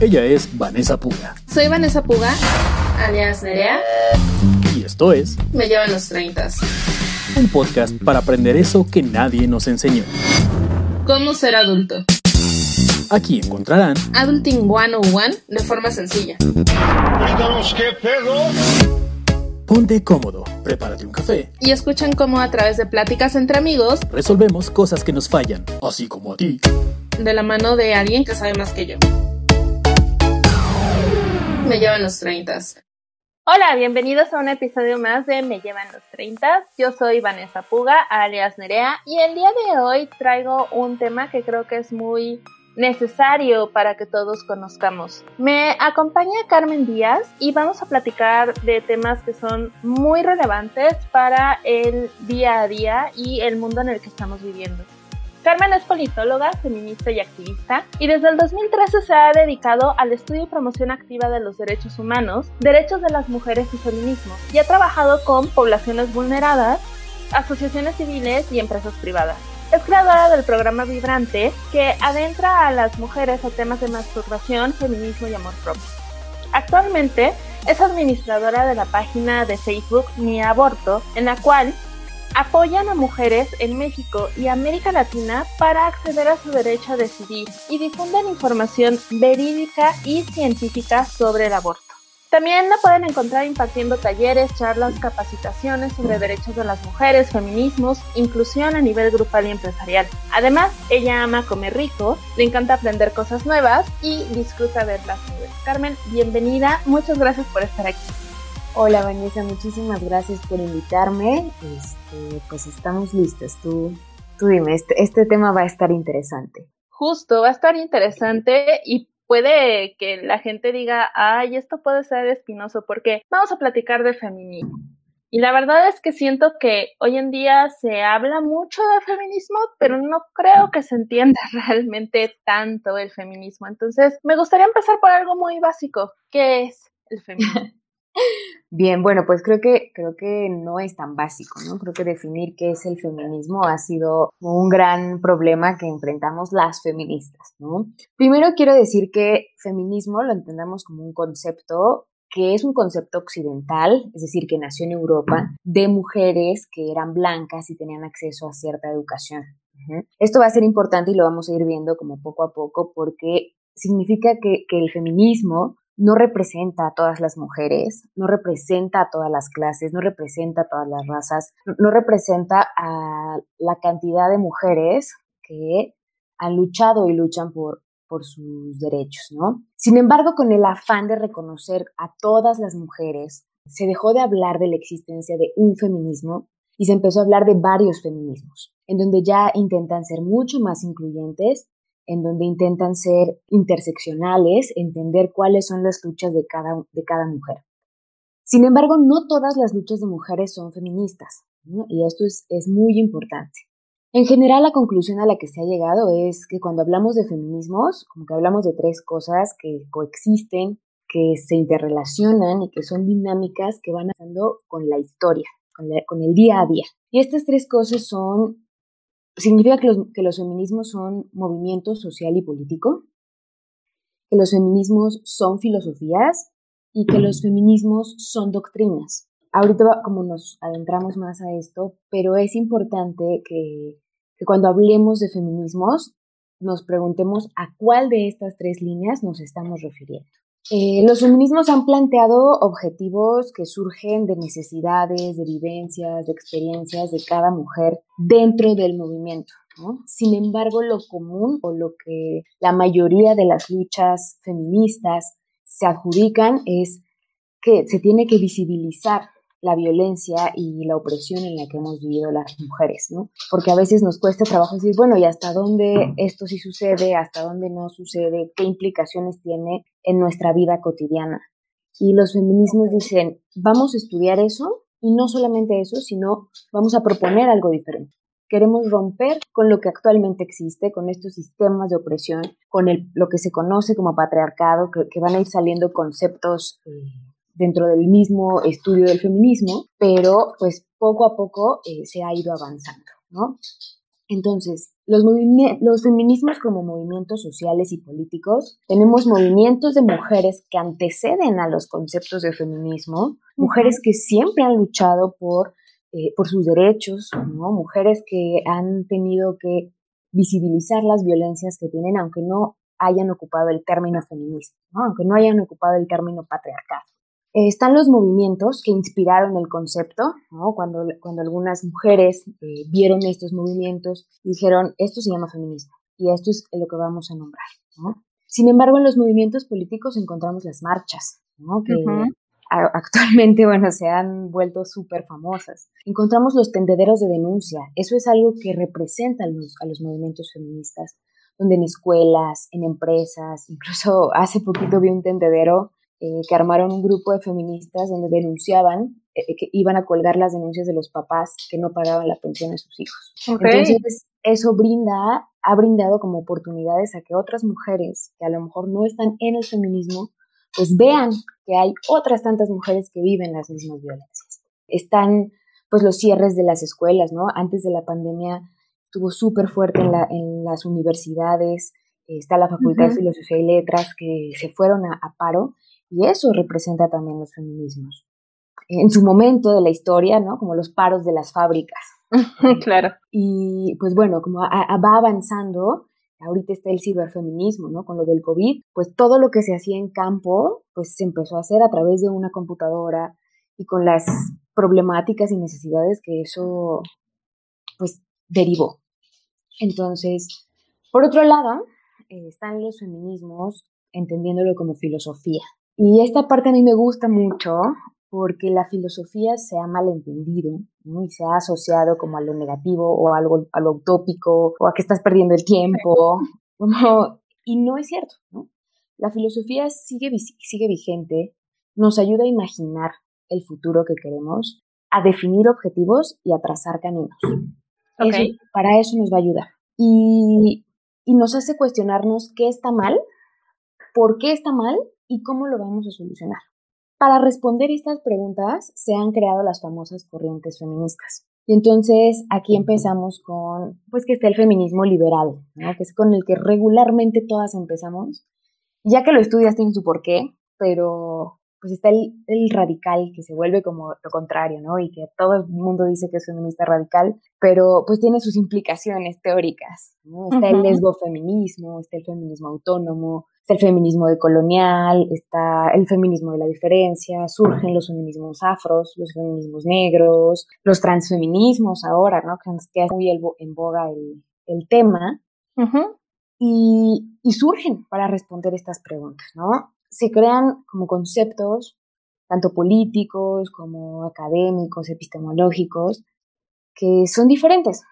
Ella es Vanessa Puga. Soy Vanessa Puga, alias Nerea. Y esto es Me llevan los 30. Un podcast para aprender eso que nadie nos enseñó. ¿Cómo ser adulto? Aquí encontrarán Adulting 101 de forma sencilla. qué pedo. Ponte cómodo, prepárate un café y escuchen cómo a través de pláticas entre amigos resolvemos cosas que nos fallan, así como a ti. De la mano de alguien que sabe más que yo. Me llevan los 30. Hola, bienvenidos a un episodio más de Me llevan los 30. Yo soy Vanessa Puga, alias Nerea, y el día de hoy traigo un tema que creo que es muy necesario para que todos conozcamos. Me acompaña Carmen Díaz y vamos a platicar de temas que son muy relevantes para el día a día y el mundo en el que estamos viviendo. Carmen es politóloga, feminista y activista, y desde el 2013 se ha dedicado al estudio y promoción activa de los derechos humanos, derechos de las mujeres y feminismo, y ha trabajado con poblaciones vulneradas, asociaciones civiles y empresas privadas. Es creadora del programa Vibrante que adentra a las mujeres a temas de masturbación, feminismo y amor propio. Actualmente es administradora de la página de Facebook Mi Aborto, en la cual apoyan a mujeres en México y América Latina para acceder a su derecho a decidir y difunden información verídica y científica sobre el aborto. También la pueden encontrar impartiendo talleres, charlas, capacitaciones sobre derechos de las mujeres, feminismos, inclusión a nivel grupal y empresarial. Además, ella ama comer rico, le encanta aprender cosas nuevas y disfruta ver las nubes. Carmen, bienvenida, muchas gracias por estar aquí. Hola Vanessa, muchísimas gracias por invitarme. Este, pues estamos listos. Tú, tú dime, este, este tema va a estar interesante. Justo, va a estar interesante y puede que la gente diga, ay, esto puede ser espinoso porque vamos a platicar de feminismo. Y la verdad es que siento que hoy en día se habla mucho de feminismo, pero no creo que se entienda realmente tanto el feminismo. Entonces, me gustaría empezar por algo muy básico. ¿Qué es el feminismo? Bien, bueno, pues creo que, creo que no es tan básico, ¿no? Creo que definir qué es el feminismo ha sido un gran problema que enfrentamos las feministas, ¿no? Primero quiero decir que feminismo lo entendemos como un concepto que es un concepto occidental, es decir, que nació en Europa, de mujeres que eran blancas y tenían acceso a cierta educación. Esto va a ser importante y lo vamos a ir viendo como poco a poco porque significa que, que el feminismo no representa a todas las mujeres, no representa a todas las clases, no representa a todas las razas, no representa a la cantidad de mujeres que han luchado y luchan por, por sus derechos, ¿no? Sin embargo, con el afán de reconocer a todas las mujeres, se dejó de hablar de la existencia de un feminismo y se empezó a hablar de varios feminismos, en donde ya intentan ser mucho más incluyentes en donde intentan ser interseccionales, entender cuáles son las luchas de cada, de cada mujer. Sin embargo, no todas las luchas de mujeres son feministas, y esto es, muy importante. En general, la conclusión a la que se ha llegado es que cuando hablamos de feminismos, como que hablamos de tres cosas que coexisten, que se interrelacionan y que son dinámicas que van haciendo con la historia, con, con el día a día. Y estas tres cosas son significa que los, feminismos son movimiento social y político, que los feminismos son filosofías y que los feminismos son doctrinas. Ahorita como nos adentramos más a esto, pero es importante que cuando hablemos de feminismos nos preguntemos a cuál de estas tres líneas nos estamos refiriendo. Eh, los feminismos han planteado objetivos que surgen de necesidades, de vivencias, de experiencias de cada mujer dentro del movimiento. Sin embargo, lo común o lo que la mayoría de las luchas feministas se adjudican es que se tiene que visibilizar la violencia y la opresión en la que hemos vivido las mujeres, ¿no? Porque a veces nos cuesta trabajo decir, bueno, ¿y hasta dónde esto sí sucede? ¿Hasta dónde no sucede? ¿Qué implicaciones tiene en nuestra vida cotidiana? Y los feminismos dicen, vamos a estudiar eso y no solamente eso, sino vamos a proponer algo diferente. Queremos romper con lo que actualmente existe, con estos sistemas de opresión, con lo que se conoce como patriarcado, que, van a ir saliendo conceptos eh, dentro del mismo estudio del feminismo, pero pues poco a poco eh, se ha ido avanzando, ¿no? Entonces, los, los feminismos como movimientos sociales y políticos, tenemos movimientos de mujeres que anteceden a los conceptos de feminismo, mujeres que siempre han luchado por, eh, por sus derechos, ¿no? mujeres que han tenido que visibilizar las violencias que tienen, aunque no hayan ocupado el término feminismo, aunque no hayan ocupado el término patriarcado. Eh, están los movimientos que inspiraron el concepto, cuando, cuando algunas mujeres eh, vieron estos movimientos y dijeron, esto se llama feminismo y esto es lo que vamos a nombrar. Sin embargo, en los movimientos políticos encontramos las marchas, que actualmente bueno, se han vuelto súper famosas. Encontramos los tendederos de denuncia, eso es algo que representa a los, a los movimientos feministas, donde en escuelas, en empresas, incluso hace poquito vi un tendedero eh, que armaron un grupo de feministas donde denunciaban eh, que iban a colgar las denuncias de los papás que no pagaban la pensión de sus hijos. Entonces, eso brinda, ha brindado como oportunidades a que otras mujeres que a lo mejor no están en el feminismo, pues vean que hay otras tantas mujeres que viven las mismas violencias. Están pues los cierres de las escuelas, ¿no? Antes de la pandemia estuvo súper fuerte en, la, en, las universidades, está la Facultad de Filosofía y Letras que se fueron a, a paro y eso representa también los feminismos. En su momento de la historia, ¿no? Como los paros de las fábricas. claro. Y pues bueno, como va avanzando, ahorita está el ciberfeminismo, ¿no? Con lo del COVID, pues todo lo que se hacía en campo, pues se empezó a hacer a través de una computadora y con las problemáticas y necesidades que eso, pues, derivó. Entonces, por otro lado, eh, están los feminismos entendiéndolo como filosofía, y esta parte a mí me gusta mucho porque la filosofía se ha malentendido y se ha asociado como a lo negativo o algo, a lo utópico o a que estás perdiendo el tiempo. y no es cierto, ¿no? La filosofía sigue, sigue vigente, nos ayuda a imaginar el futuro que queremos, a definir objetivos y a trazar caminos. para eso nos va a ayudar. Y, y nos hace cuestionarnos qué está mal, por qué está mal y cómo lo vamos a solucionar. Para responder estas preguntas se han creado las famosas corrientes feministas. Y entonces aquí empezamos con, pues que está el feminismo liberal, que es con el que regularmente todas empezamos. Ya que lo estudias tiene su porqué, pero pues está el, radical que se vuelve como lo contrario, ¿no? Y que todo el mundo dice que es feminista radical, pero pues tiene sus implicaciones teóricas, ¿no? Está el lesbofeminismo, está el feminismo autónomo, está el feminismo decolonial, está el feminismo de la diferencia, surgen los feminismos afros, los feminismos negros, los transfeminismos ahora, ¿no? Que es muy en boga el, tema. y, y surgen para responder estas preguntas, ¿no? se crean como conceptos, tanto políticos como académicos, epistemológicos, que son diferentes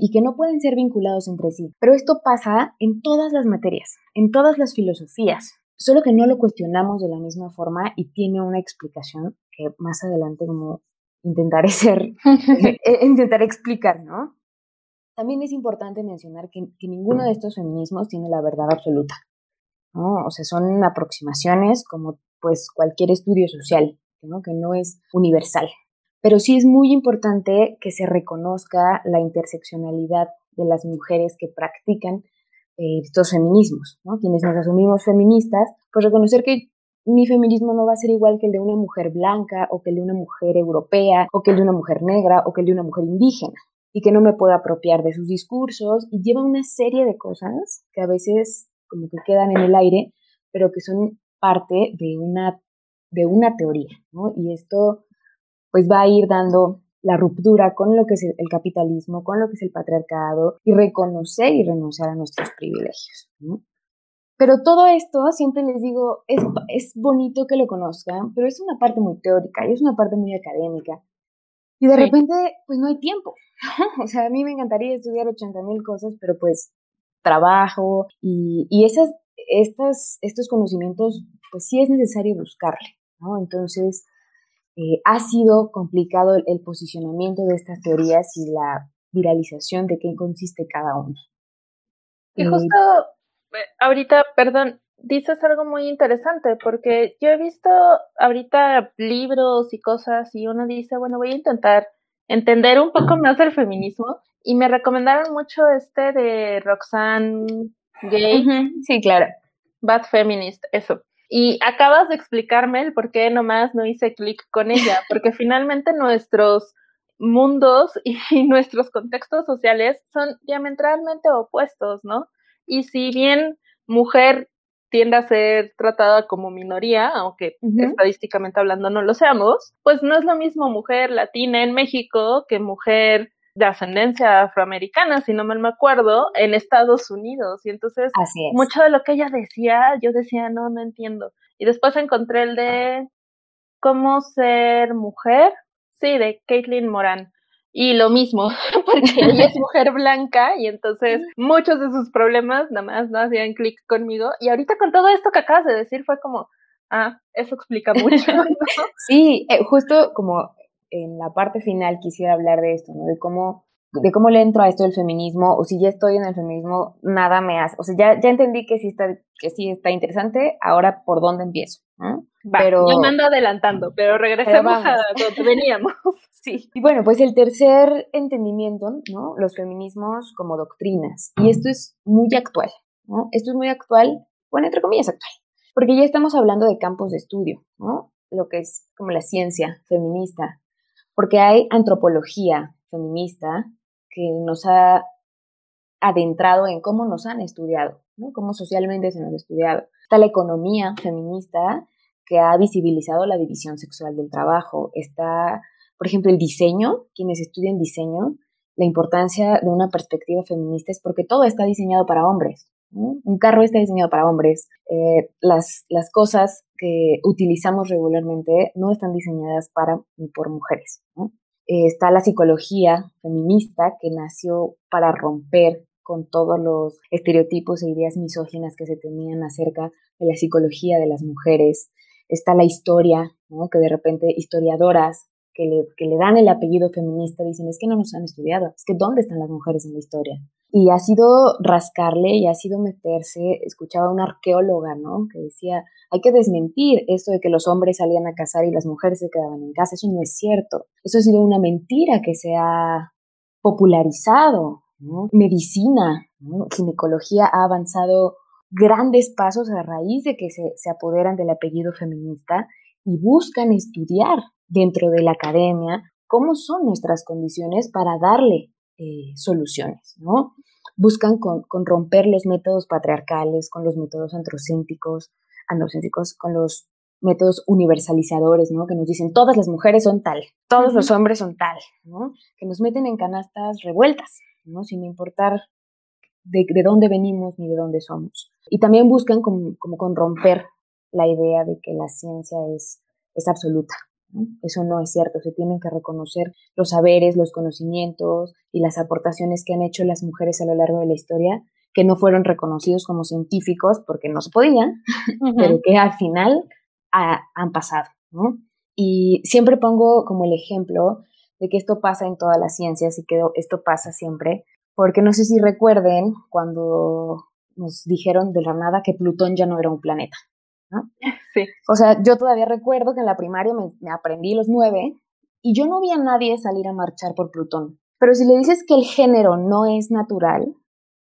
y que no pueden ser vinculados entre sí. Pero esto pasa en todas las materias, en todas las filosofías, solo que no lo cuestionamos de la misma forma y tiene una explicación que más adelante como intentaré ser, eh, intentaré explicar, ¿no? También es importante mencionar que, que ninguno de estos feminismos tiene la verdad absoluta. ¿no? O sea, son aproximaciones como pues cualquier estudio social, ¿no? Que no es universal. Pero sí es muy importante que se reconozca la interseccionalidad de las mujeres que practican eh, estos feminismos, ¿no? Quienes nos asumimos feministas, pues reconocer que mi feminismo no va a ser igual que el de una mujer blanca o que el de una mujer europea o que el de una mujer negra o que el de una mujer indígena y que no me puedo apropiar de sus discursos y lleva una serie de cosas que a veces como que quedan en el aire, pero que son parte de una, de una teoría, ¿no? Y esto pues va a ir dando la ruptura con lo que es el capitalismo, con lo que es el patriarcado y reconocer y renunciar a nuestros privilegios. ¿no? Pero todo esto, siempre les digo, es, es bonito que lo conozcan, pero es una parte muy teórica y es una parte muy académica. Y de repente, pues no hay tiempo. o sea, a mí me encantaría estudiar 80 mil cosas, pero pues trabajo y, y esas, estas, estos conocimientos, pues sí es necesario buscarle, ¿no? Entonces, eh, ha sido complicado el, posicionamiento de estas teorías y la viralización de qué consiste cada una. Y justo eh, ahorita, perdón, dices algo muy interesante porque yo he visto ahorita libros y cosas y uno dice, bueno, voy a intentar entender un poco más del feminismo y me recomendaron mucho este de Roxanne Gay. Sí, claro. Bad Feminist, eso. Y acabas de explicarme el por qué nomás no hice clic con ella, porque finalmente nuestros mundos y nuestros contextos sociales son diametralmente opuestos, ¿no? Y si bien mujer tiende a ser tratada como minoría, aunque estadísticamente hablando no lo seamos, pues no es lo mismo mujer latina en México que mujer de ascendencia afroamericana, si no mal me acuerdo, en Estados Unidos. Y entonces, mucho de lo que ella decía, yo decía, no, no entiendo. Y después encontré el de cómo ser mujer, sí, de Caitlin Moran. Y lo mismo, porque ella es mujer blanca y entonces muchos de sus problemas nada más no hacían clic conmigo. Y ahorita con todo esto que acabas de decir fue como, ah, eso explica mucho. Sí, eh, justo como en la parte final quisiera hablar de esto, ¿no? De cómo, de cómo le entro a esto del feminismo, o si ya estoy en el feminismo, nada me hace. O sea, ya, ya entendí que sí está, que sí está interesante, ahora por dónde empiezo. pero yo me ando adelantando, pero regresemos a donde veníamos. sí. Y bueno, pues el tercer entendimiento, ¿no? Los feminismos como doctrinas. Y esto es muy actual, ¿no? Esto es muy actual, bueno, entre comillas actual, porque ya estamos hablando de campos de estudio, ¿no? Lo que es como la ciencia feminista, porque hay antropología feminista que nos ha adentrado en cómo nos han estudiado, ¿no? cómo socialmente se nos ha estudiado. Está la economía feminista que ha visibilizado la división sexual del trabajo. Está, por ejemplo, el diseño, quienes estudian diseño, la importancia de una perspectiva feminista es porque todo está diseñado para hombres. Un carro está diseñado para hombres. Eh, las, las cosas que utilizamos regularmente no están diseñadas para ni por mujeres. Eh, está la psicología feminista que nació para romper con todos los estereotipos e ideas misóginas que se tenían acerca de la psicología de las mujeres. Está la historia, que de repente historiadoras que le, que le dan el apellido feminista dicen, es que no nos han estudiado, es que ¿dónde están las mujeres en la historia? Y ha sido rascarle y ha sido meterse, escuchaba una arqueóloga, ¿no? Que decía, hay que desmentir esto de que los hombres salían a cazar y las mujeres se quedaban en casa, eso no es cierto. Eso ha sido una mentira que se ha popularizado. Medicina, ginecología ha avanzado grandes pasos a raíz de que se, se apoderan del apellido feminista y buscan estudiar dentro de la academia cómo son nuestras condiciones para darle eh, soluciones, ¿no? Buscan con, romper los métodos patriarcales, con los métodos androcéntricos, androcéntricos, con los métodos universalizadores, ¿no? Que nos dicen todas las mujeres son tal, todos los hombres son tal, ¿no? Que nos meten en canastas revueltas, ¿no? Sin importar de, dónde venimos ni de dónde somos. Y también buscan como, como con romper la idea de que la ciencia es, es absoluta, eso no es cierto, se tienen que reconocer los saberes, los conocimientos y las aportaciones que han hecho las mujeres a lo largo de la historia, que no fueron reconocidos como científicos porque no se podían, pero que al final han pasado. Y siempre pongo como el ejemplo de que esto pasa en todas las ciencias y que esto pasa siempre, porque no sé si recuerden cuando nos dijeron de la nada que Plutón ya no era un planeta. Sí. O sea, yo todavía recuerdo que en la primaria me, aprendí los nueve y yo no vi a nadie salir a marchar por Plutón. Pero si le dices que el género no es natural,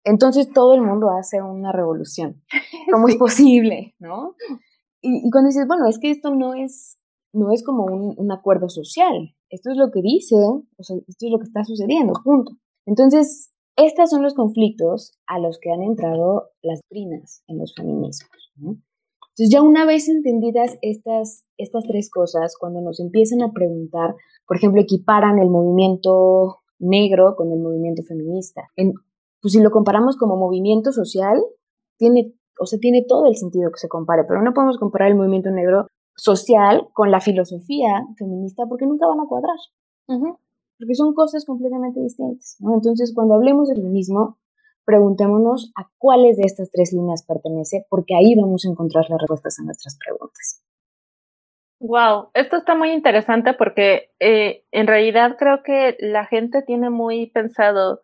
entonces todo el mundo hace una revolución. ¿Cómo es posible? ¿No? Y, cuando dices, bueno, es que esto no es, no es como un, un, acuerdo social, esto es lo que dice, o sea, esto es lo que está sucediendo, punto. Entonces, estos son los conflictos a los que han entrado las trinas en los feminismos. ¿no? Entonces, ya una vez entendidas estas, estas tres cosas, cuando nos empiezan a preguntar, por ejemplo, equiparan el movimiento negro con el movimiento feminista. En, pues si lo comparamos como movimiento social, tiene, o sea, tiene todo el sentido que se compare, pero no podemos comparar el movimiento negro social con la filosofía feminista porque nunca van a cuadrar. Porque son cosas completamente distintas. Entonces, cuando hablemos del feminismo, preguntémonos a cuáles de estas tres líneas pertenece, porque ahí vamos a encontrar las respuestas a nuestras preguntas. Wow, esto está muy interesante porque eh, en realidad creo que la gente tiene muy pensado,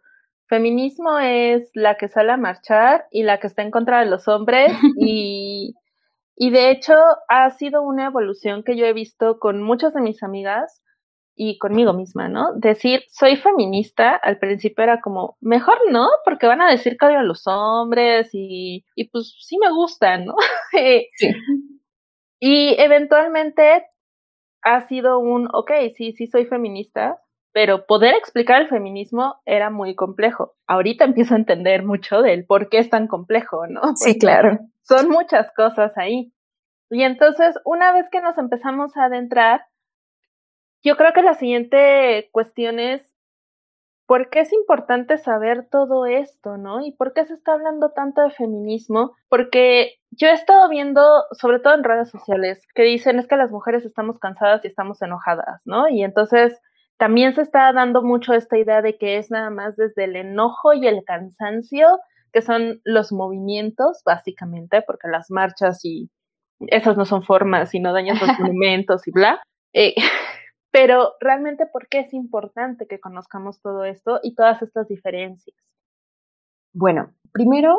feminismo es la que sale a marchar y la que está en contra de los hombres y, y de hecho ha sido una evolución que yo he visto con muchas de mis amigas y conmigo misma, ¿no? Decir, soy feminista, al principio era como, mejor no, porque van a decir que odio a los hombres y, y pues sí me gustan, ¿no? sí. Y eventualmente ha sido un, ok, sí, sí soy feminista, pero poder explicar el feminismo era muy complejo. Ahorita empiezo a entender mucho del por qué es tan complejo, ¿no? sí, claro. Son muchas cosas ahí. Y entonces, una vez que nos empezamos a adentrar, yo creo que la siguiente cuestión es, ¿por qué es importante saber todo esto, no? ¿Y por qué se está hablando tanto de feminismo? Porque yo he estado viendo, sobre todo en redes sociales, que dicen es que las mujeres estamos cansadas y estamos enojadas, ¿no? Y entonces también se está dando mucho esta idea de que es nada más desde el enojo y el cansancio, que son los movimientos, básicamente, porque las marchas y esas no son formas, sino dañan los monumentos y bla. Eh, pero realmente, ¿por qué es importante que conozcamos todo esto y todas estas diferencias? Bueno, primero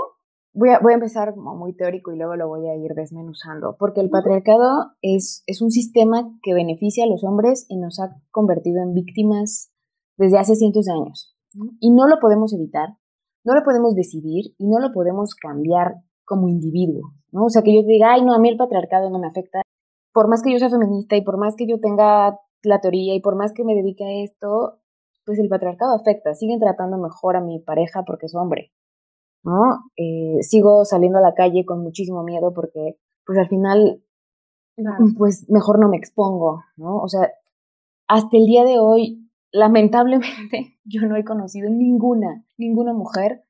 voy a, voy a empezar como muy teórico y luego lo voy a ir desmenuzando, porque el patriarcado es, es un sistema que beneficia a los hombres y nos ha convertido en víctimas desde hace cientos de años. Y no lo podemos evitar, no lo podemos decidir y no lo podemos cambiar como individuo. ¿no? O sea, que yo diga, ay, no, a mí el patriarcado no me afecta. Por más que yo sea feminista y por más que yo tenga la teoría y por más que me dedique a esto, pues el patriarcado afecta. Siguen tratando mejor a mi pareja porque es hombre, ¿no? Eh, sigo saliendo a la calle con muchísimo miedo porque, pues al final, pues mejor no me expongo, ¿no? O sea, hasta el día de hoy, lamentablemente, yo no he conocido ninguna, ninguna mujer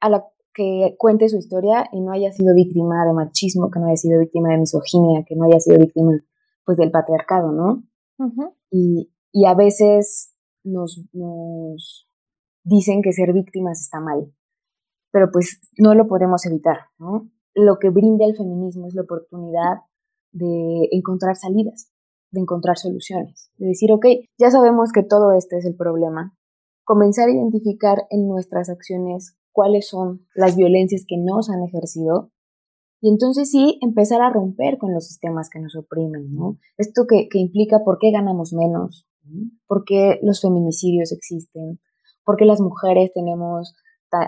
a la que cuente su historia y no haya sido víctima de machismo, que no haya sido víctima de misoginia, que no haya sido víctima pues del patriarcado, ¿no? Y, a veces nos, nos dicen que ser víctimas está mal, pero pues no lo podemos evitar, ¿no? Lo que brinda el feminismo es la oportunidad de encontrar salidas, de encontrar soluciones, de decir, ok, ya sabemos que todo este es el problema, comenzar a identificar en nuestras acciones cuáles son las violencias que nos han ejercido y entonces sí empezar a romper con los sistemas que nos oprimen, ¿no? Esto que, que implica por qué ganamos menos, por qué los feminicidios existen, por qué las mujeres tenemos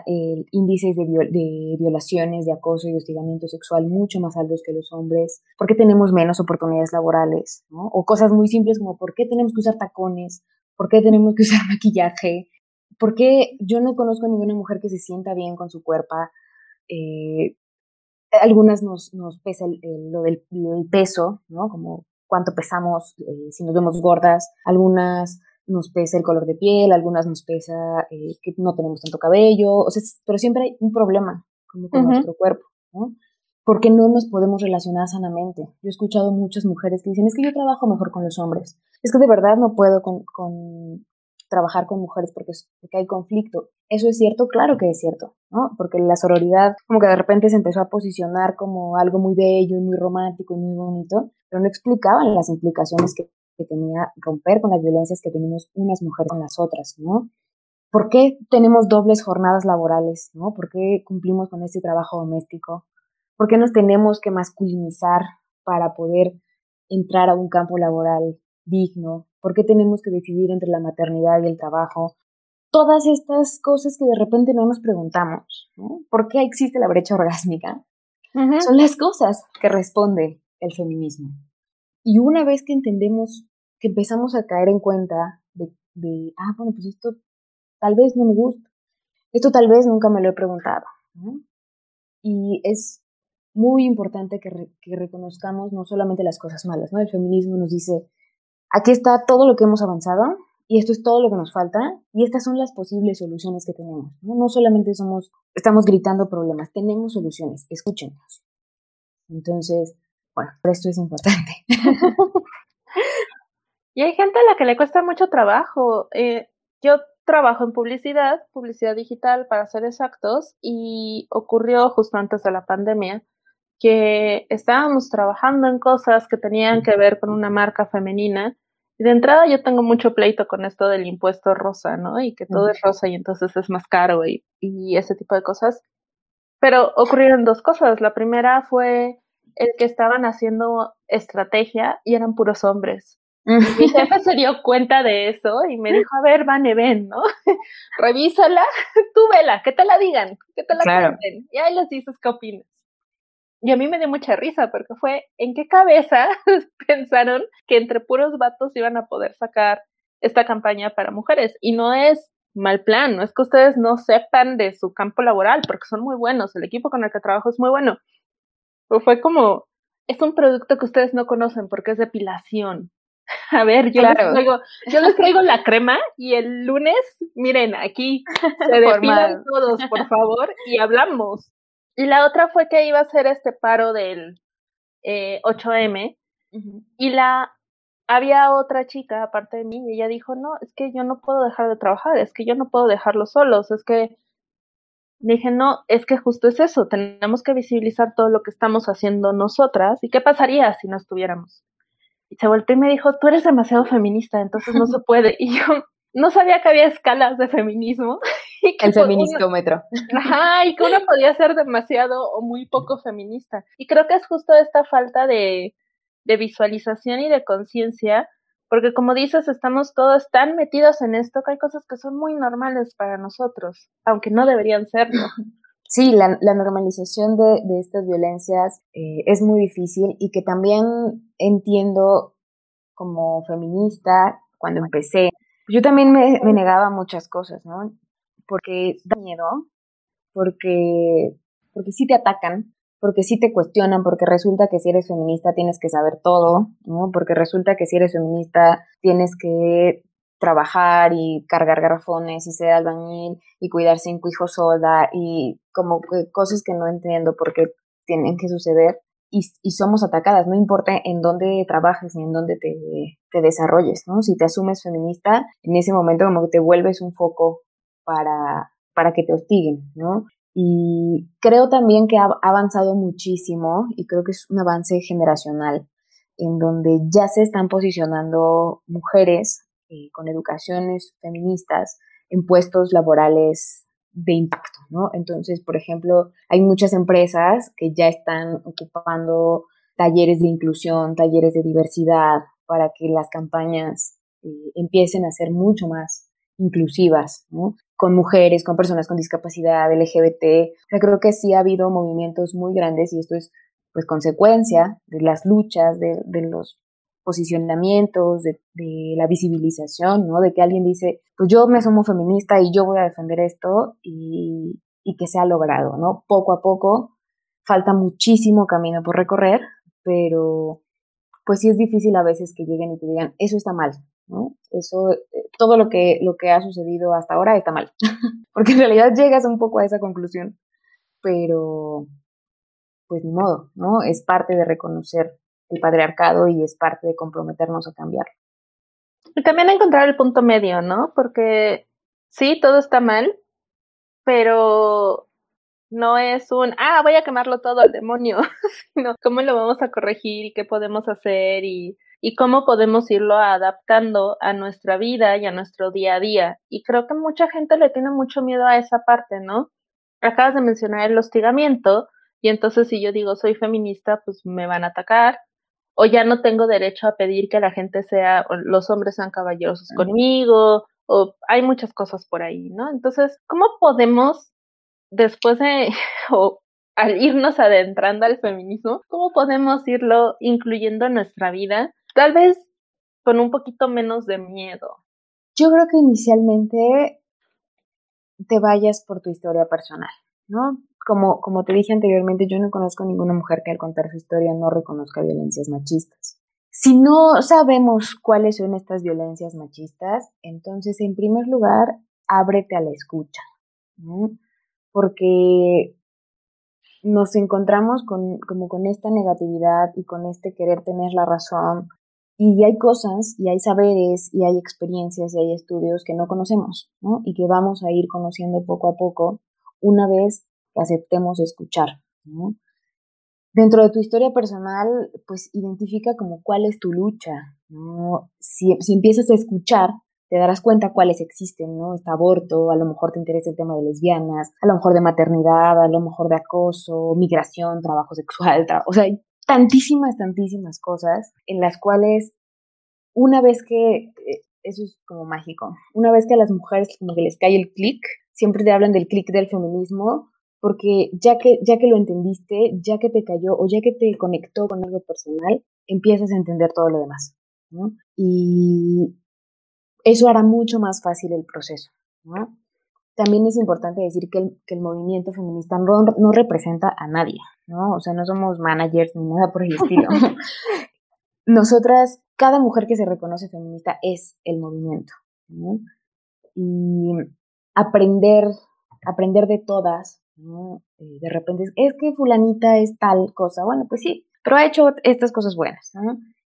eh, índices de, de, violaciones, de acoso y hostigamiento sexual mucho más altos que los hombres, por qué tenemos menos oportunidades laborales, ¿no? O cosas muy simples como por qué tenemos que usar tacones, por qué tenemos que usar maquillaje, ¿Por qué yo no conozco a ninguna mujer que se sienta bien con su cuerpo? Eh, algunas nos, nos pesa lo del, peso, ¿no? Como cuánto pesamos, eh, si nos vemos gordas. Algunas nos pesa el color de piel, algunas nos pesa eh, que no tenemos tanto cabello. O sea, pero siempre hay un problema como con nuestro cuerpo, ¿no? Porque no nos podemos relacionar sanamente. Yo he escuchado muchas mujeres que dicen, es que yo trabajo mejor con los hombres. Es que de verdad no puedo con, con, trabajar con mujeres porque, porque hay conflicto. ¿Eso es cierto? Claro que es cierto, ¿no? Porque la sororidad como que de repente se empezó a posicionar como algo muy bello muy romántico y muy bonito, pero no explicaban las implicaciones que, que tenía romper con las violencias que tenemos unas mujeres con las otras, ¿no? ¿Por qué tenemos dobles jornadas laborales, ¿no? ¿Por qué cumplimos con este trabajo doméstico? ¿Por qué nos tenemos que masculinizar para poder entrar a un campo laboral digno? ¿Por qué tenemos que decidir entre la maternidad y el trabajo? Todas estas cosas que de repente no nos preguntamos, ¿no? ¿Por qué existe la brecha orgásmica? Son las cosas que responde el feminismo. Y una vez que entendemos, que empezamos a caer en cuenta de, de ah, bueno, pues esto tal vez no me gusta, esto tal vez nunca me lo he preguntado, ¿no? Y es muy importante que, que, reconozcamos no solamente las cosas malas, ¿no? El feminismo nos dice, Aquí está todo lo que hemos avanzado y esto es todo lo que nos falta y estas son las posibles soluciones que tenemos. No, solamente somos, estamos gritando problemas, tenemos soluciones, escúchenos. Entonces, bueno, esto es importante. y hay gente a la que le cuesta mucho trabajo. Eh, yo trabajo en publicidad, publicidad digital para ser exactos, y ocurrió justo antes de la pandemia que estábamos trabajando en cosas que tenían que ver con una marca femenina de entrada yo tengo mucho pleito con esto del impuesto rosa, ¿no? Y que todo es rosa y entonces es más caro y, y ese tipo de cosas. Pero ocurrieron dos cosas. La primera fue el que estaban haciendo estrategia y eran puros hombres. Mi jefe se dio cuenta de eso y me dijo, a ver, Vane, ven, ¿no? Revísala, tú vela, que te la digan, que te la cuenten. Y ahí les dices qué opinas. Y a mí me dio mucha risa porque fue, ¿en qué cabeza pensaron que entre puros vatos iban a poder sacar esta campaña para mujeres? Y no es mal plan, no es que ustedes no sepan de su campo laboral, porque son muy buenos, el equipo con el que trabajo es muy bueno. Pero fue como, es un producto que ustedes no conocen porque es depilación. A ver, yo, les traigo, yo les traigo la crema y el lunes, miren, aquí se depilan todos, por favor, y hablamos. Y la otra fue que iba a ser este paro del eh, 8M y la había otra chica aparte de mí y ella dijo, no, es que yo no puedo dejar de trabajar, es que yo no puedo dejarlos solos, es que dije, no, es que justo es eso, tenemos que visibilizar todo lo que estamos haciendo nosotras y qué pasaría si no estuviéramos. Y se volteó y me dijo, tú eres demasiado feminista, entonces no se puede. Y yo no sabía que había escalas de feminismo. El feministómetro. Ajá, y que uno podía ser demasiado o muy poco feminista. Y creo que es justo esta falta de, de visualización y de conciencia, porque como dices, estamos todos tan metidos en esto que hay cosas que son muy normales para nosotros, aunque no deberían serlo. Sí, la, la normalización de, de, estas violencias eh, es muy difícil y que también entiendo como feminista cuando empecé. Yo también me, negaba muchas cosas, ¿no? Porque da miedo, porque, porque sí te atacan, porque sí te cuestionan, porque resulta que si eres feminista tienes que saber todo, ¿no? Porque resulta que si eres feminista tienes que trabajar y cargar garrafones y ser albañil y cuidar cinco hijos sola y como cosas que no entiendo por qué tienen que suceder y, somos atacadas, no importa en dónde trabajes ni en dónde te, te, desarrolles, ¿no? Si te asumes feminista, en ese momento como que te vuelves un foco para, para que te hostiguen, ¿no? Y creo también que ha avanzado muchísimo y creo que es un avance generacional en donde ya se están posicionando mujeres eh, con educaciones feministas en puestos laborales de impacto, ¿no? Entonces, por ejemplo, hay muchas empresas que ya están ocupando talleres de inclusión, talleres de diversidad, para que las campañas eh, empiecen a ser mucho más inclusivas, ¿no? con mujeres, con personas con discapacidad, LGBT. O creo que sí ha habido movimientos muy grandes y esto es pues consecuencia de las luchas, de, de los posicionamientos, de, la visibilización, ¿no? De que alguien dice, pues yo me asumo feminista y yo voy a defender esto y, y que se ha logrado, ¿no? Poco a poco, falta muchísimo camino por recorrer, pero pues sí es difícil a veces que lleguen y te digan, eso está mal, ¿no? Eso, eh, todo lo que, lo que ha sucedido hasta ahora está mal, porque en realidad llegas un poco a esa conclusión, pero pues ni modo, ¿no? Es parte de reconocer el patriarcado y es parte de comprometernos a cambiarlo. Y también encontrar el punto medio, ¿no? Porque sí, todo está mal, pero no es un, ah, voy a quemarlo todo al demonio, sino cómo lo vamos a corregir y qué podemos hacer y y cómo podemos irlo adaptando a nuestra vida y a nuestro día a día. Y creo que mucha gente le tiene mucho miedo a esa parte, ¿no? Acabas de mencionar el hostigamiento y entonces si yo digo soy feminista, pues me van a atacar o ya no tengo derecho a pedir que la gente sea, los hombres sean caballerosos conmigo, o hay muchas cosas por ahí, ¿no? Entonces, ¿cómo podemos, después de, o al irnos adentrando al feminismo, cómo podemos irlo incluyendo en nuestra vida Tal vez con un poquito menos de miedo. Yo creo que inicialmente te vayas por tu historia personal, ¿no? Como, como te dije anteriormente, yo no conozco ninguna mujer que al contar su historia no reconozca violencias machistas. Si no sabemos cuáles son estas violencias machistas, entonces en primer lugar, ábrete a la escucha, ¿no? Porque nos encontramos con, como con esta negatividad y con este querer tener la razón y hay cosas, y hay saberes, y hay experiencias, y hay estudios que no conocemos, ¿no? Y que vamos a ir conociendo poco a poco una vez que aceptemos escuchar, ¿no? Dentro de tu historia personal, pues identifica como cuál es tu lucha, ¿no? Si, si empiezas a escuchar, te darás cuenta cuáles existen, ¿no? Está aborto, a lo mejor te interesa el tema de lesbianas, a lo mejor de maternidad, a lo mejor de acoso, migración, trabajo sexual, o sea, tantísimas, tantísimas cosas en las cuales una vez que, eh, eso es como mágico, una vez que a las mujeres como que les cae el clic, siempre te hablan del clic del feminismo, porque ya que, ya que lo entendiste, ya que te cayó o ya que te conectó con algo personal, empiezas a entender todo lo demás. ¿no? Y eso hará mucho más fácil el proceso. ¿no? También es importante decir que el, que el movimiento feminista no, no, representa a nadie, ¿no? O sea, no somos managers ni nada por el estilo. Nosotras, cada mujer que se reconoce feminista es el movimiento. Y aprender, aprender de todas, Eh, de repente es que fulanita es tal cosa, bueno, pues sí, pero ha hecho estas cosas buenas.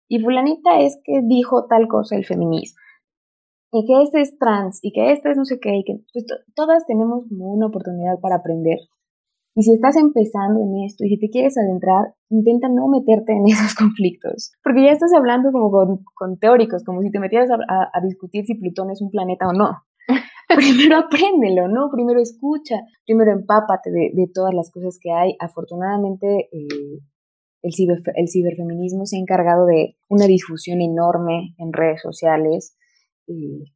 Y fulanita es que dijo tal cosa el feminismo y que este es trans y que este es no sé qué, y que pues, todas tenemos como una oportunidad para aprender. Y si estás empezando en esto y si te quieres adentrar, intenta no meterte en esos conflictos, porque ya estás hablando como con, teóricos, como si te metieras a, discutir si Plutón es un planeta o no. primero apréndelo, ¿no? Primero escucha, primero empápate de, de todas las cosas que hay. Afortunadamente, eh, el, ciber, el ciberfeminismo se ha encargado de una difusión enorme en redes sociales, y,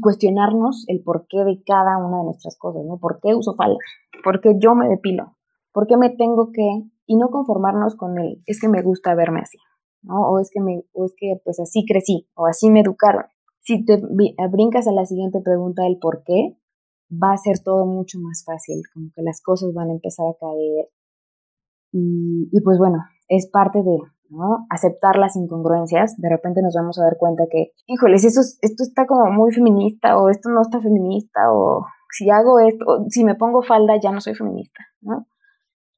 cuestionarnos el porqué de cada una de nuestras cosas, ¿no? ¿Por qué uso falda? ¿Por qué yo me depilo? ¿Por qué me tengo que? Y no conformarnos con el, es que me gusta verme así, ¿no? O es que, me, o es que pues así crecí, o así me educaron. Si te brincas a la siguiente pregunta del por qué, va a ser todo mucho más fácil, como que las cosas van a empezar a caer. Y, y pues bueno, es parte de. Aceptar las incongruencias, de repente nos vamos a dar cuenta que, híjoles, eso, esto está como muy feminista o esto no está feminista o si hago esto, si me pongo falda ya no soy feminista, ¿no?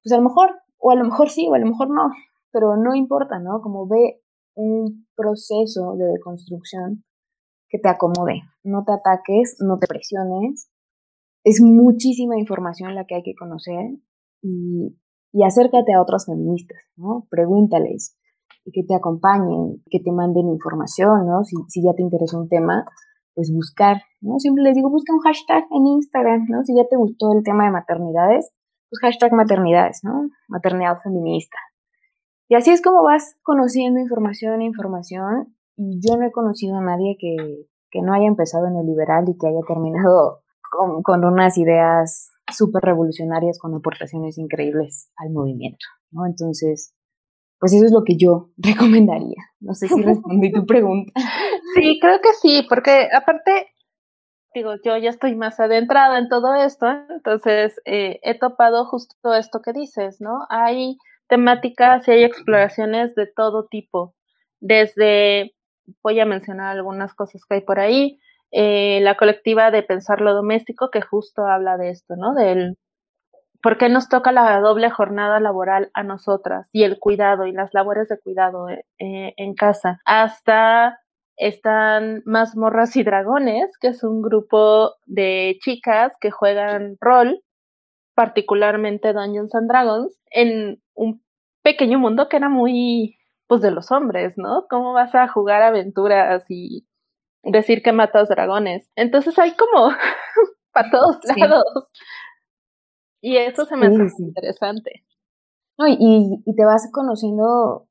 Pues a lo mejor, o a lo mejor sí, o a lo mejor no, pero no importa, ¿no? Como ve un proceso de deconstrucción que te acomode, no te ataques, no te presiones, es muchísima información la que hay que conocer y, y acércate a otras feministas, ¿no? Pregúntales y que te acompañen, que te manden información, ¿no? Si, si ya te interesa un tema, pues buscar, ¿no? Siempre les digo, busca un hashtag en Instagram, ¿no? Si ya te gustó el tema de maternidades, pues hashtag maternidades, ¿no? Maternidad feminista. Y así es como vas conociendo información e información. Yo no he conocido a nadie que, que no haya empezado en el liberal y que haya terminado con, con unas ideas súper revolucionarias con aportaciones increíbles al movimiento, ¿no? Entonces, pues eso es lo que yo recomendaría. No sé si respondí tu pregunta. Sí, creo que sí, porque aparte, digo, yo ya estoy más adentrada en todo esto, entonces eh, he topado justo esto que dices, ¿no? Hay temáticas y hay exploraciones de todo tipo, desde, voy a mencionar algunas cosas que hay por ahí, eh, la colectiva de Pensar lo Doméstico, que justo habla de esto, ¿no? Del por qué nos toca la doble jornada laboral a nosotras y el cuidado y las labores de cuidado eh, eh, en casa. Hasta están Mazmorras y Dragones, que es un grupo de chicas que juegan rol, particularmente Dungeons and Dragons, en un pequeño mundo que era muy pues de los hombres, ¿no? ¿Cómo vas a jugar aventuras y decir que matas dragones. Entonces hay como para todos lados. Y eso se me hace interesante. No, y, y, te vas conociendo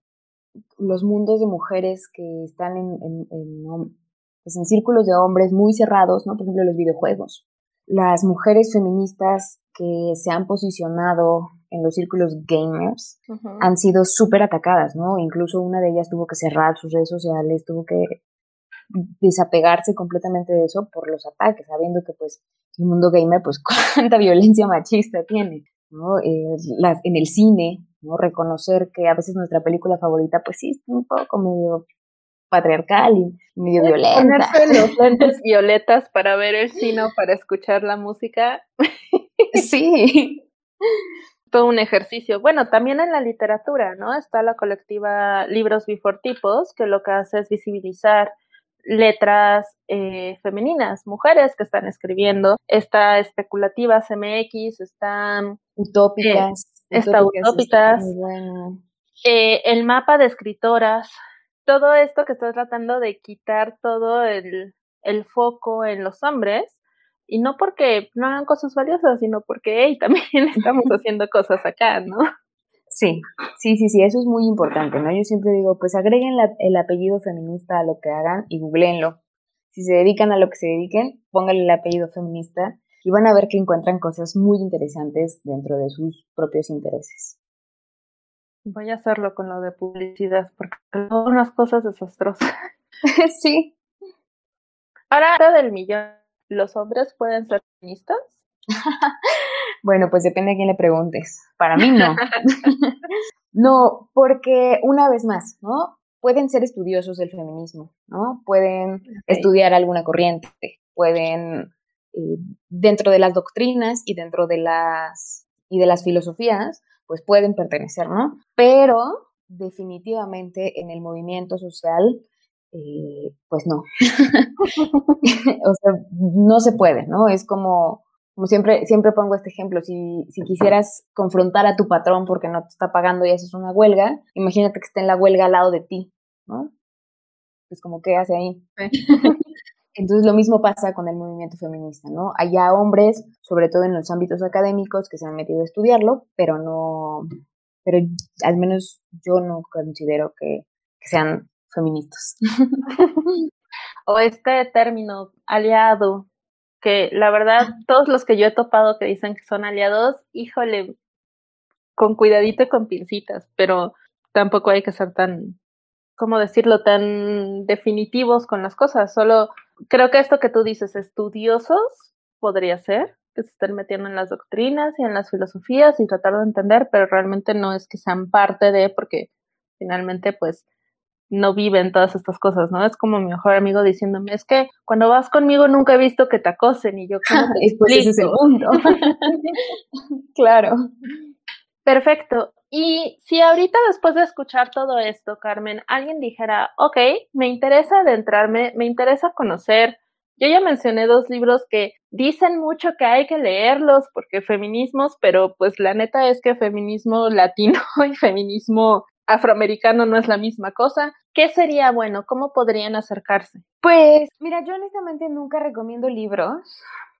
los mundos de mujeres que están en, en, en, pues en, círculos de hombres muy cerrados, ¿no? Por ejemplo, los videojuegos. Las mujeres feministas que se han posicionado en los círculos gamers han sido súper atacadas, ¿no? Incluso una de ellas tuvo que cerrar sus redes sociales, tuvo que desapegarse completamente de eso por los ataques, sabiendo que pues el mundo gamer pues cuánta violencia machista tiene, ¿no? Eh, las, en el cine, ¿no? Reconocer que a veces nuestra película favorita pues sí es un poco medio patriarcal y medio violenta. Ponerse los lentes violetas para ver el cine o para escuchar la música. sí. Todo un ejercicio. Bueno, también en la literatura, ¿no? Está la colectiva Libros Bifortipos, que lo que hace es visibilizar letras eh, femeninas, mujeres que están escribiendo. Está especulativas MX, están utópicas. Eh, está utópicas. Eh, el mapa de escritoras. Todo esto que está tratando de quitar todo el, el foco en los hombres. Y no porque no hagan cosas valiosas, sino porque hey, también estamos haciendo cosas acá, ¿no? Sí, sí, sí, sí, eso es muy importante, ¿no? Yo siempre digo, pues agreguen el apellido feminista a lo que hagan y googleenlo. Si se dedican a lo que se dediquen, pónganle el apellido feminista y van a ver que encuentran cosas muy interesantes dentro de sus propios intereses. Voy a hacerlo con lo de publicidad, porque son unas cosas desastrosas. sí. Ahora, del millón, ¿los hombres pueden ser feministas? bueno, pues depende a quién le preguntes. Para mí no. no, porque una vez más, ¿no? Pueden ser estudiosos del feminismo, ¿no? Pueden estudiar alguna corriente, pueden eh, dentro de las doctrinas y dentro de las, y de las filosofías, pues pueden pertenecer, ¿no? Pero definitivamente en el movimiento social, eh, pues no. o sea, no se puede, ¿no? Es como, como siempre, siempre pongo este ejemplo, si, si quisieras confrontar a tu patrón porque no te está pagando y haces una huelga, imagínate que esté en la huelga al lado de ti, ¿no? Pues como, ¿qué hace ahí? Entonces lo mismo pasa con el movimiento feminista, ¿no? Hay ya hombres, sobre todo en los ámbitos académicos, que se han metido a estudiarlo, pero no, pero al menos yo no considero que, sean feministas. o este término aliado, que la verdad todos los que yo he topado que dicen que son aliados, híjole, con cuidadito y con pincitas, pero tampoco hay que ser tan, ¿cómo decirlo?, tan definitivos con las cosas, solo creo que esto que tú dices, estudiosos, podría ser, que se estén metiendo en las doctrinas y en las filosofías y tratar de entender, pero realmente no es que sean parte de, porque finalmente pues no viven todas estas cosas, ¿no? Es como mi mejor amigo diciéndome, es que cuando vas conmigo nunca he visto que te acosen y yo ¿cómo te pues ese es el punto. claro. Perfecto. Y si ahorita después de escuchar todo esto, Carmen, alguien dijera, ok, me interesa adentrarme, me interesa conocer, yo ya mencioné dos libros que dicen mucho que hay que leerlos porque feminismos, pero pues la neta es que feminismo latino y feminismo afroamericano no es la misma cosa. ¿Qué sería bueno? ¿Cómo podrían acercarse? Pues mira, yo honestamente nunca recomiendo libros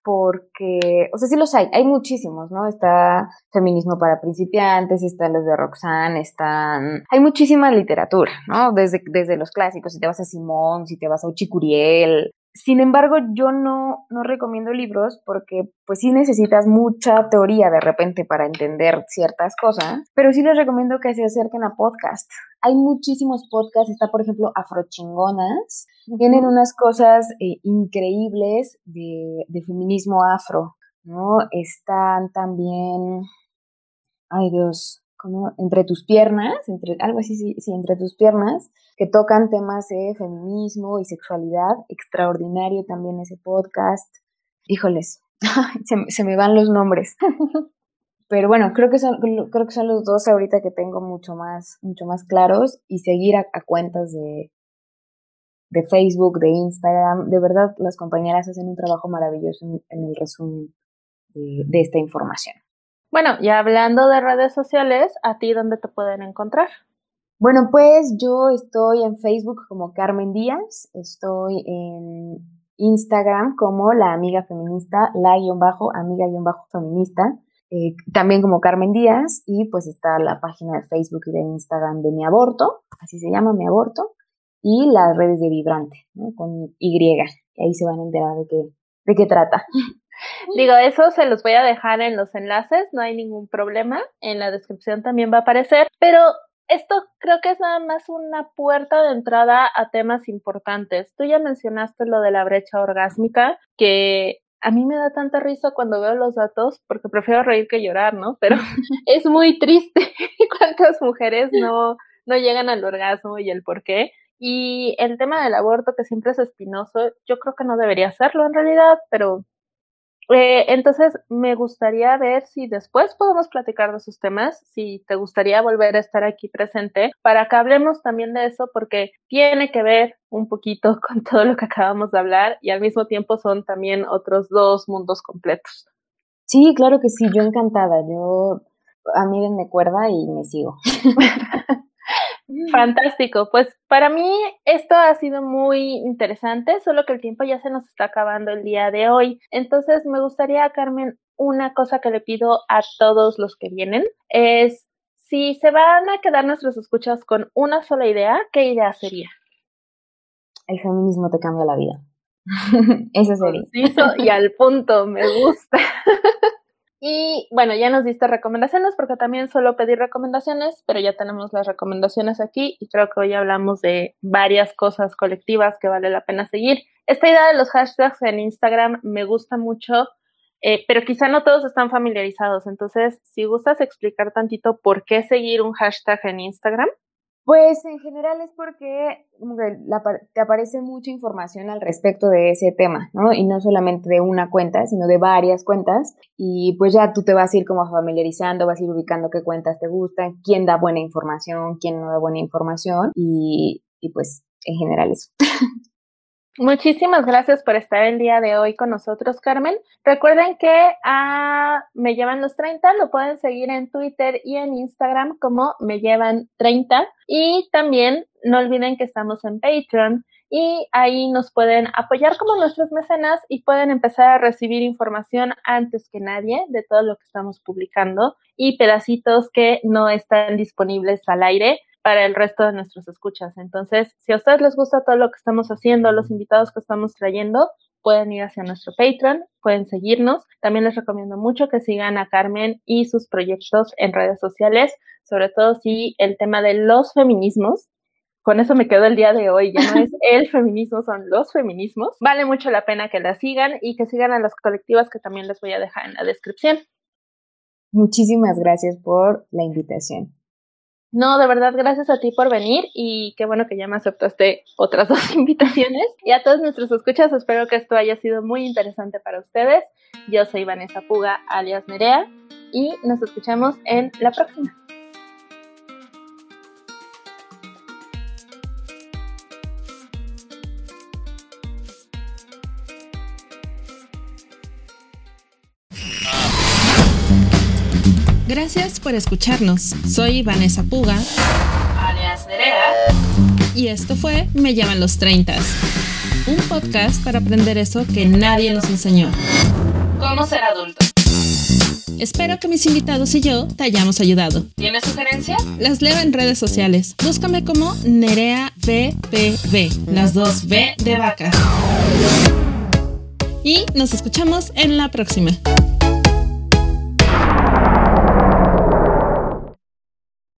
porque, o sea, sí los hay, hay muchísimos, ¿no? Está Feminismo para principiantes, están los de Roxanne, están, hay muchísima literatura, ¿no? Desde, desde los clásicos, si te vas a Simón, si te vas a Uchicuriel, sin embargo, yo no, no recomiendo libros porque pues sí necesitas mucha teoría de repente para entender ciertas cosas, pero sí les recomiendo que se acerquen a podcast. Hay muchísimos podcasts, está por ejemplo Afrochingonas, tienen unas cosas eh, increíbles de, de feminismo afro, ¿no? Están también, ay Dios, como entre tus piernas, entre algo así, sí, entre tus piernas, que tocan temas de feminismo y sexualidad. Extraordinario también ese podcast. Híjoles, se, me van los nombres. Pero bueno, creo que son, creo que son los dos ahorita que tengo mucho más, mucho más claros y seguir a, cuentas de, de Facebook, de Instagram. De verdad, las compañeras hacen un trabajo maravilloso en, el resumen de esta información. Bueno, y hablando de redes sociales, ¿a ti dónde te pueden encontrar? Bueno, pues yo estoy en Facebook como Carmen Díaz, estoy en Instagram como la amiga feminista, la guion bajo, amiga guion bajo feminista, eh, también como Carmen Díaz, y pues está la página de Facebook y de Instagram de mi aborto, así se llama mi aborto, y las redes de Vibrante, ¿no? con Y, y ahí se van a enterar de qué, de qué trata. Digo, eso se los voy a dejar en los enlaces, no hay ningún problema. En la descripción también va a aparecer. Pero esto creo que es nada más una puerta de entrada a temas importantes. Tú ya mencionaste lo de la brecha orgásmica, que a mí me da tanta risa cuando veo los datos, porque prefiero reír que llorar, ¿no? Pero es muy triste cuántas mujeres no, no llegan al orgasmo y el por qué. Y el tema del aborto, que siempre es espinoso, yo creo que no debería serlo en realidad, pero eh, entonces, me gustaría ver si después podemos platicar de esos temas, si te gustaría volver a estar aquí presente, para que hablemos también de eso, porque tiene que ver un poquito con todo lo que acabamos de hablar y al mismo tiempo son también otros dos mundos completos. Sí, claro que sí, yo encantada. Yo, a mí me cuerda y me sigo. Fantástico, pues para mí esto ha sido muy interesante, solo que el tiempo ya se nos está acabando el día de hoy. Entonces me gustaría, Carmen, una cosa que le pido a todos los que vienen es si se van a quedar nuestros escuchas con una sola idea, ¿qué idea sería? El feminismo te cambia la vida. Eso sería. y al punto, me gusta. y bueno, ya nos diste recomendaciones porque también solo pedí recomendaciones, pero ya tenemos las recomendaciones aquí y creo que hoy hablamos de varias cosas colectivas que vale la pena seguir. Esta idea de los hashtags en Instagram me gusta mucho eh, pero quizá no todos están familiarizados. Entonces, si gustas explicar tantito por qué seguir un hashtag en Instagram. Pues en general es porque te aparece mucha información al respecto de ese tema, ¿no? Y no solamente de una cuenta, sino de varias cuentas. Y pues ya tú te vas a ir como familiarizando, vas a ir ubicando qué cuentas te gustan, quién da buena información, quién no da buena información. Y, y pues en general eso. Muchísimas gracias por estar el día de hoy con nosotros, Carmen. Recuerden que a ah, Me Llevan los 30 lo pueden seguir en Twitter y en Instagram como Me Llevan 30. Y también no olviden que estamos en Patreon y ahí nos pueden apoyar como nuestros mecenas y pueden empezar a recibir información antes que nadie de todo lo que estamos publicando y pedacitos que no están disponibles al aire para el resto de nuestros escuchas. Entonces, si a ustedes les gusta todo lo que estamos haciendo, los invitados que estamos trayendo, pueden ir hacia nuestro Patreon, pueden seguirnos. También les recomiendo mucho que sigan a Carmen y sus proyectos en redes sociales, sobre todo si el tema de los feminismos, con eso me quedo el día de hoy, ya no es el feminismo, son los feminismos. Vale mucho la pena que la sigan y que sigan a las colectivas que también les voy a dejar en la descripción. Muchísimas gracias por la invitación. No, de verdad, gracias a ti por venir y qué bueno que ya me aceptaste otras dos invitaciones. Y a todos nuestros escuchas, espero que esto haya sido muy interesante para ustedes. Yo soy Vanessa Puga, alias Nerea, y nos escuchamos en la próxima. Gracias por escucharnos. Soy Vanessa Puga, alias Nerea, y esto fue Me llaman los 30, un podcast para aprender eso que nadie nos enseñó. ¿Cómo ser adulto? Espero que mis invitados y yo te hayamos ayudado. ¿Tienes sugerencias? Las leo en redes sociales. Búscame como Nerea VPV, las dos V de vaca. Y nos escuchamos en la próxima.